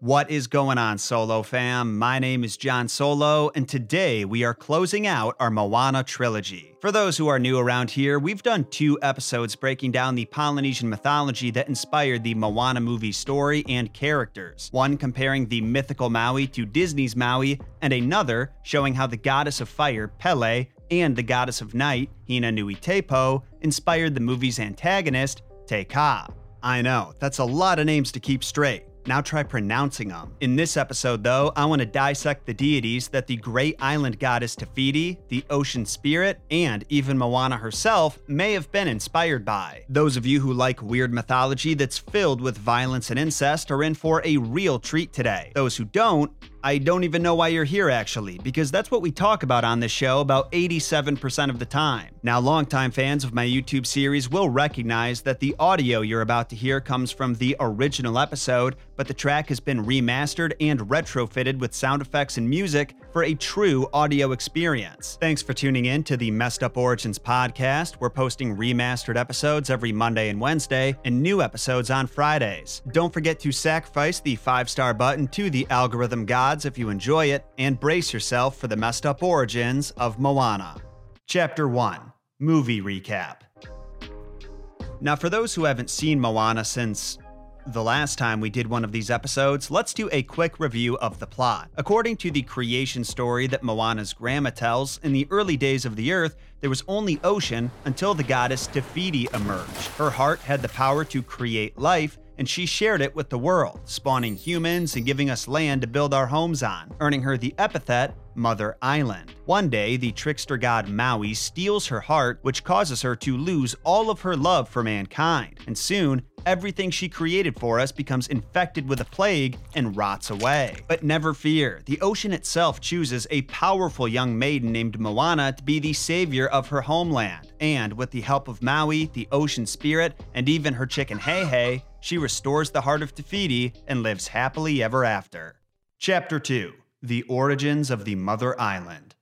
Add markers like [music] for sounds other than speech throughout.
What is going on, Solo fam? My name is Jon Solo, and today we are closing out our Moana trilogy. For those who are new around here, we've done two episodes breaking down the Polynesian mythology that inspired the Moana movie story and characters. One comparing the mythical Maui to Disney's Maui, and another showing how the goddess of fire, Pele, and the goddess of night, Hina Nui Tepo, inspired the movie's antagonist, Te Kā. I know, that's a lot of names to keep straight. Now try pronouncing them. In this episode, though, I want to dissect the deities that the great island goddess Te Fiti, the ocean spirit, and even Moana herself may have been inspired by. Those of you who like weird mythology that's filled with violence and incest are in for a real treat today. Those who don't, I don't even know why you're here actually, because that's what we talk about on this show about 87% of the time. Now, longtime fans of my YouTube series will recognize that the audio you're about to hear comes from the original episode, but the track has been remastered and retrofitted with sound effects and music for a true audio experience. Thanks for tuning in to the Messed Up Origins podcast. We're posting remastered episodes every Monday and Wednesday, and new episodes on Fridays. Don't forget to sacrifice the five star button to the algorithm gods if you enjoy it, and brace yourself for the messed up origins of Moana. Chapter 1 Movie Recap. Now, for those who haven't seen Moana since the last time we did one of these episodes, let's do a quick review of the plot. According to the creation story that Moana's grandma tells, in the early days of the Earth, there was only ocean until the goddess Te Fiti emerged. Her heart had the power to create life, and she shared it with the world, spawning humans and giving us land to build our homes on, earning her the epithet Mother Island. One day, the trickster god Maui steals her heart, which causes her to lose all of her love for mankind, and soon, everything she created for us becomes infected with a plague and rots away. But never fear, the ocean itself chooses a powerful young maiden named Moana to be the savior of her homeland, and with the help of Maui, the ocean spirit, and even her chicken Heihei, she restores the heart of Te Fiti and lives happily ever after. Chapter 2 The Origins of the Mother Island.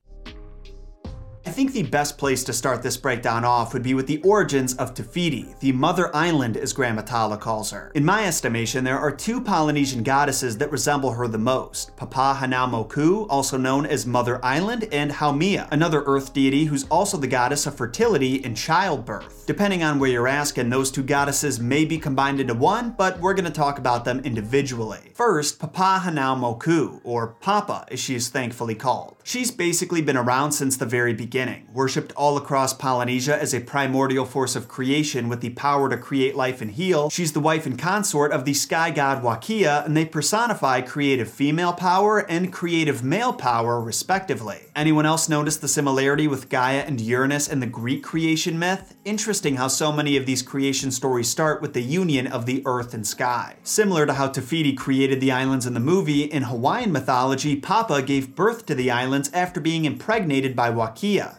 I think the best place to start this breakdown off would be with the origins of Te Fiti, the Mother Island as Grandma Tala calls her. In my estimation, there are two Polynesian goddesses that resemble her the most, Papahanaumoku, also known as Mother Island, and Haumea, another earth deity who's also the goddess of fertility and childbirth. Depending on where you're asking, those two goddesses may be combined into one, but we're going to talk about them individually. First, Papahanaumoku, or Papa as she is thankfully called. She's basically been around since the very beginning, worshipped all across Polynesia as a primordial force of creation with the power to create life and heal. She's the wife and consort of the sky god Wakea, and they personify creative female power and creative male power, respectively. Anyone else notice the similarity with Gaia and Uranus in the Greek creation myth? Interesting how so many of these creation stories start with the union of the earth and sky. Similar to how Te Fiti created the islands in the movie, in Hawaiian mythology, Papa gave birth to the islands after being impregnated by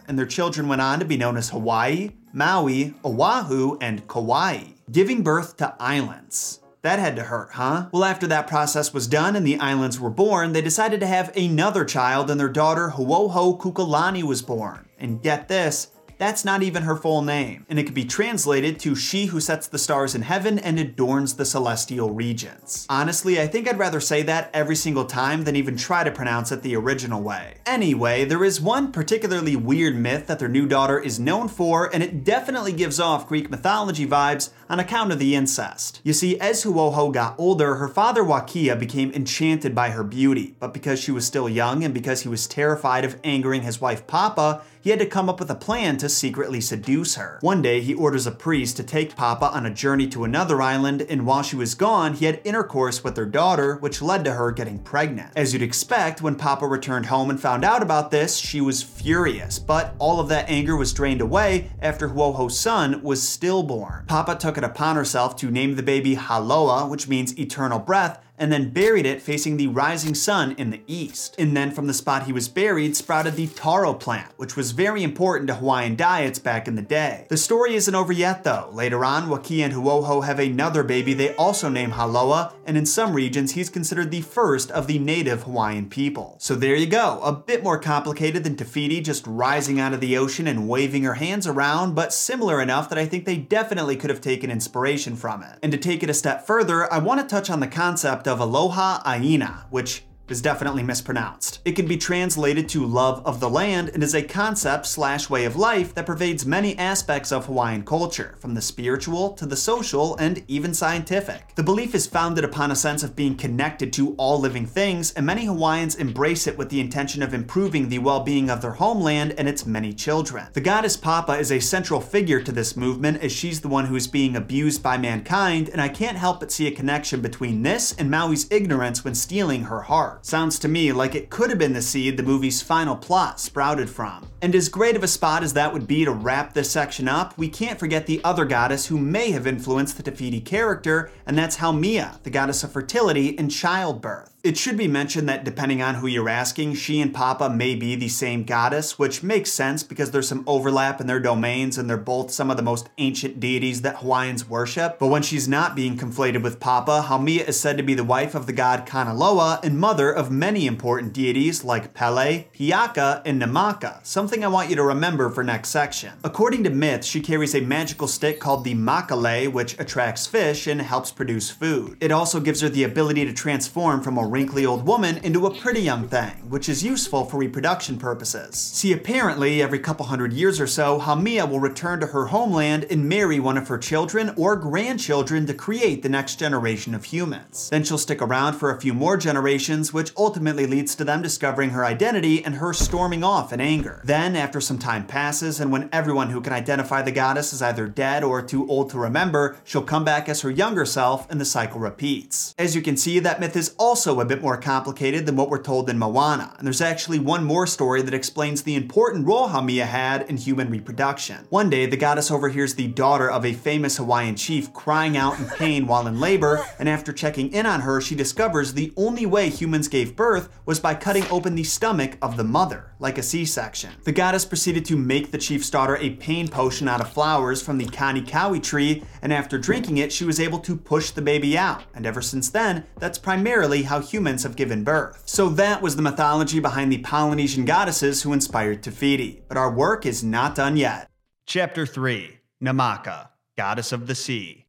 And their children went on to be known as Hawaii, Maui, Oahu, and Kauai, giving birth to islands. That had to hurt, huh? Well, after that process was done and the islands were born, they decided to have another child, and their daughter Hooho Kukulani was born. And get this, that's not even her full name, and it could be translated to She who sets the stars in heaven and adorns the celestial regions. Honestly, I think I'd rather say that every single time than even try to pronounce it the original way. Anyway, there is one particularly weird myth that their new daughter is known for, and it definitely gives off Greek mythology vibes on account of the incest. You see, as Huoho got older, her father Wakea became enchanted by her beauty, but because she was still young and because he was terrified of angering his wife Papa, he had to come up with a plan to secretly seduce her. One day, he orders a priest to take Papa on a journey to another island, and while she was gone, he had intercourse with their daughter, which led to her getting pregnant. As you'd expect, when Papa returned home and found out about this, she was furious, but all of that anger was drained away after Huoho's son was stillborn. Papa took it upon herself to name the baby Haloa, which means eternal breath, and then buried it facing the rising sun in the east. And then from the spot he was buried sprouted the taro plant, which was very important to Hawaiian diets back in the day. The story isn't over yet though. Later on, Wakea and Huoho have another baby they also name Haloa, and in some regions he's considered the first of the native Hawaiian people. So there you go, a bit more complicated than Te Fiti just rising out of the ocean and waving her hands around, but similar enough that I think they definitely could have taken inspiration from it. And to take it a step further, I want to touch on the concept of aloha aina, which is definitely mispronounced. It can be translated to love of the land and is a concept slash way of life that pervades many aspects of Hawaiian culture, from the spiritual to the social and even scientific. The belief is founded upon a sense of being connected to all living things, and many Hawaiians embrace it with the intention of improving the well-being of their homeland and its many children. The goddess Papa is a central figure to this movement as she's the one who's being abused by mankind, and I can't help but see a connection between this and Maui's ignorance when stealing her heart. Sounds to me like it could have been the seed the movie's final plot sprouted from. And as great of a spot as that would be to wrap this section up, we can't forget the other goddess who may have influenced the Te Fiti character, and that's Haumea, the goddess of fertility and childbirth. It should be mentioned that depending on who you're asking, she and Papa may be the same goddess, which makes sense because there's some overlap in their domains and they're both some of the most ancient deities that Hawaiians worship. But when she's not being conflated with Papa, Haumea is said to be the wife of the god Kanaloa and mother of many important deities like Pele, Hiaka, and Namaka, something I want you to remember for next section. According to myth, she carries a magical stick called the Makale, which attracts fish and helps produce food. It also gives her the ability to transform from a wrinkly old woman into a pretty young thing, which is useful for reproduction purposes. See, apparently, every couple hundred years or so, Haumea will return to her homeland and marry one of her children or grandchildren to create the next generation of humans. Then she'll stick around for a few more generations, which ultimately leads to them discovering her identity and her storming off in anger. Then, after some time passes, and when everyone who can identify the goddess is either dead or too old to remember, she'll come back as her younger self and the cycle repeats. As you can see, that myth is a bit more complicated than what we're told in Moana, and there's actually one more story that explains the important role Haumea had in human reproduction. One day, the goddess overhears the daughter of a famous Hawaiian chief crying out in pain [laughs] while in labor, and after checking in on her, she discovers the only way humans gave birth was by cutting open the stomach of the mother, like a C-section. The goddess proceeded to make the chief's daughter a pain potion out of flowers from the kanikawi tree, and after drinking it, she was able to push the baby out, and ever since then, that's primarily how humans have given birth. So that was the mythology behind the Polynesian goddesses who inspired Te Fiti. But our work is not done yet. Chapter 3 Namaka, Goddess of the Sea.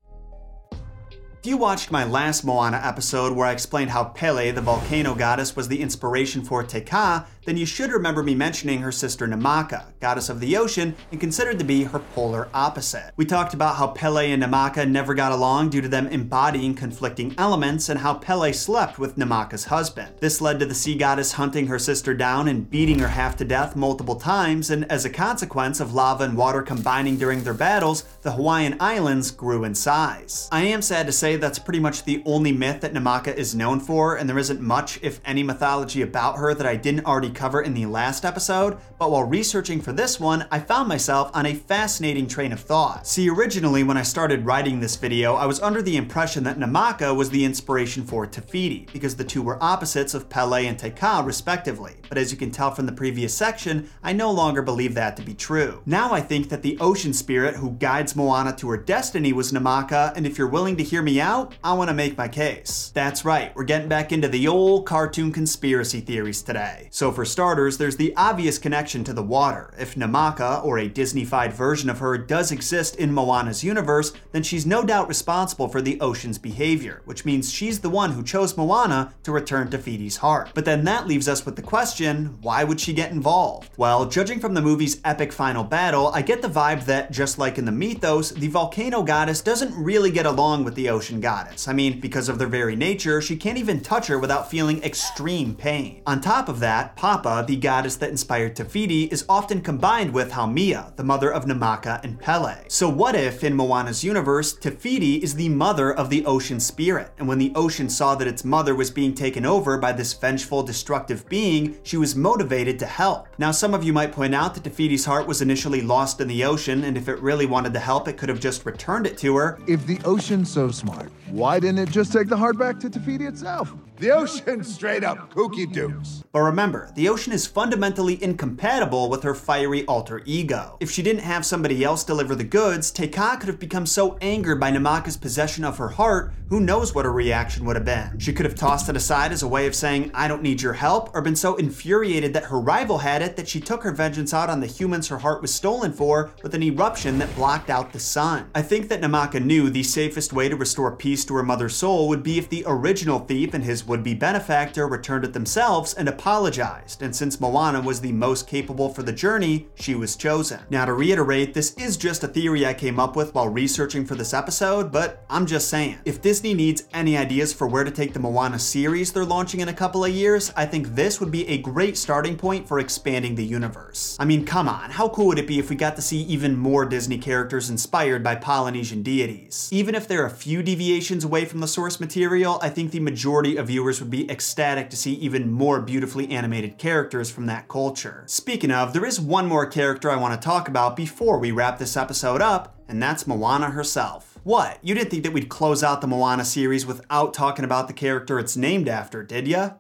If you watched my last Moana episode where I explained how Pele, the volcano goddess, was the inspiration for Te Kā, then you should remember me mentioning her sister Namaka, goddess of the ocean, and considered to be her polar opposite. We talked about how Pele and Namaka never got along due to them embodying conflicting elements, and how Pele slept with Namaka's husband. This led to the sea goddess hunting her sister down and beating her half to death multiple times, and as a consequence of lava and water combining during their battles, the Hawaiian Islands grew in size. I am sad to say that's pretty much the only myth that Namaka is known for, and there isn't much, if any, mythology about her that I didn't already cover in the last episode, but while researching for this one, I found myself on a fascinating train of thought. See, originally when I started writing this video, I was under the impression that Namaka was the inspiration for Te Fiti, because the two were opposites of Pele and Te Kā respectively, but as you can tell from the previous section, I no longer believe that to be true. Now I think that the ocean spirit who guides Moana to her destiny was Namaka, and if you're willing to hear me out, I want to make my case. That's right, we're getting back into the old cartoon conspiracy theories today. So for starters, there's the obvious connection to the water. If Namaka, or a Disneyfied version of her, does exist in Moana's universe, then she's no doubt responsible for the ocean's behavior, which means she's the one who chose Moana to return Te Fiti's heart. But then that leaves us with the question, why would she get involved? Well, judging from the movie's epic final battle, I get the vibe that, just like in the mythos, the volcano goddess doesn't really get along with the ocean goddess. I mean, because of their very nature, she can't even touch her without feeling extreme pain. On top of that, Papa the goddess that inspired Te Fiti, is often combined with Haumea, the mother of Namaka and Pele. So what if, in Moana's universe, Te Fiti is the mother of the ocean spirit, and when the ocean saw that its mother was being taken over by this vengeful, destructive being, she was motivated to help. Now some of you might point out that Te Fiti's heart was initially lost in the ocean, and if it really wanted to help, it could have just returned it to her. If the ocean's so smart, why didn't it just take the heart back to Te Fiti itself? The ocean straight up kooky dukes. But remember, the ocean is fundamentally incompatible with her fiery alter ego. If she didn't have somebody else deliver the goods, Te Kā could have become so angered by Namaka's possession of her heart, who knows what her reaction would have been. She could have tossed it aside as a way of saying, I don't need your help, or been so infuriated that her rival had it that she took her vengeance out on the humans her heart was stolen for with an eruption that blocked out the sun. I think that Namaka knew the safest way to restore peace to her mother's soul would be if the original thief and his would be benefactor returned it themselves and apologized, and since Moana was the most capable for the journey, she was chosen. Now, to reiterate, this is just a theory I came up with while researching for this episode, but I'm just saying, if Disney needs any ideas for where to take the Moana series they're launching in a couple of years, I think this would be a great starting point for expanding the universe. I mean, come on, how cool would it be if we got to see even more Disney characters inspired by Polynesian deities? Even if they're a few deviations away from the source material, I think the majority of viewers would be ecstatic to see even more beautifully animated characters from that culture. Speaking of, there is one more character I want to talk about before we wrap this episode up, and that's Moana herself. What? You didn't think that we'd close out the Moana series without talking about the character it's named after, did ya?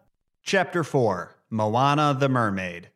Chapter 4 Moana the Mermaid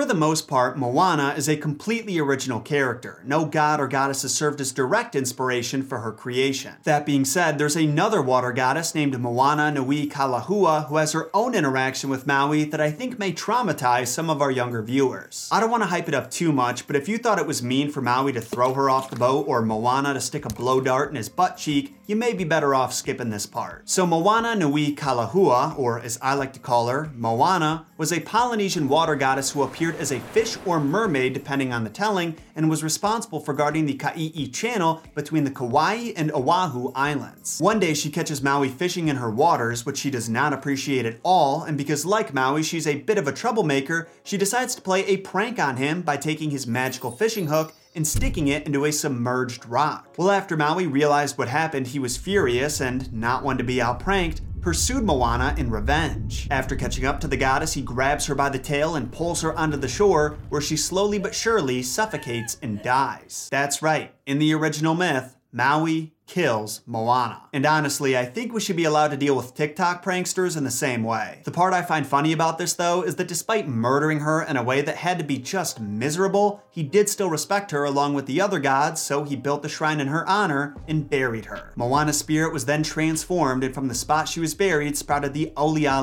for the most part, Moana is a completely original character. No god or goddess has served as direct inspiration for her creation. That being said, there's another water goddess named Moana Nui Kalahua who has her own interaction with Maui that I think may traumatize some of our younger viewers. I don't want to hype it up too much, but if you thought it was mean for Maui to throw her off the boat or Moana to stick a blow dart in his butt cheek, you may be better off skipping this part. So Moana Nui Kalahua, or as I like to call her, Moana, was a Polynesian water goddess who appeared as a fish or mermaid, depending on the telling, and was responsible for guarding the Kai'i Channel between the Kauai and Oahu Islands. One day she catches Maui fishing in her waters, which she does not appreciate at all, and because like Maui, she's a bit of a troublemaker, she decides to play a prank on him by taking his magical fishing hook and sticking it into a submerged rock. Well, after Maui realized what happened, he was furious and not one to be outpranked, pursued Moana in revenge. After catching up to the goddess, he grabs her by the tail and pulls her onto the shore, where she slowly but surely suffocates and dies. That's right, in the original myth, Maui kills Moana. And honestly, I think we should be allowed to deal with TikTok pranksters in the same way. The part I find funny about this though is that despite murdering her in a way that had to be just miserable, he did still respect her along with the other gods, so he built the shrine in her honor and buried her. Moana's spirit was then transformed and from the spot she was buried sprouted the Olea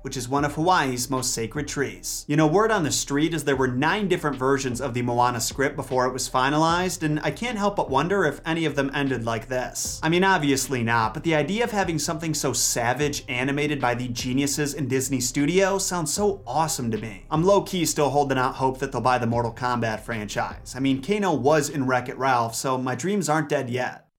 which is one of Hawaii's most sacred trees. You know, word on the street is there were nine different versions of the Moana script before it was finalized, and I can't help but wonder if any of them ended like this. I mean, obviously not, but the idea of having something so savage animated by the geniuses in Disney Studio sounds so awesome to me. I'm low key still holding out hope that they'll buy the Mortal Kombat franchise. I mean, Kano was in Wreck It Ralph, so my dreams aren't dead yet.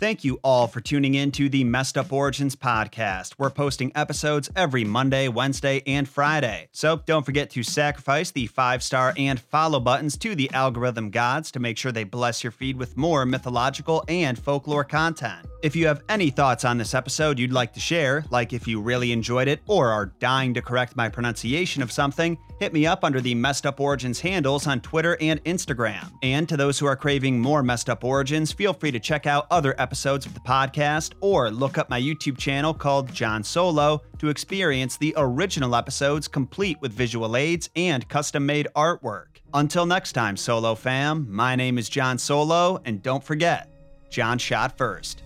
Thank you all for tuning in to the Messed Up Origins podcast. We're posting episodes every Monday, Wednesday, and Friday. So don't forget to sacrifice the five star and follow buttons to the algorithm gods to make sure they bless your feed with more mythological and folklore content. If you have any thoughts on this episode you'd like to share, like if you really enjoyed it or are dying to correct my pronunciation of something, hit me up under the Messed Up Origins handles on Twitter and Instagram. And to those who are craving more Messed Up Origins, feel free to check out other episodes of the podcast or look up my YouTube channel called Jon Solo to experience the original episodes complete with visual aids and custom made artwork. Until next time, Solo fam, my name is Jon Solo, and don't forget, Jon shot first.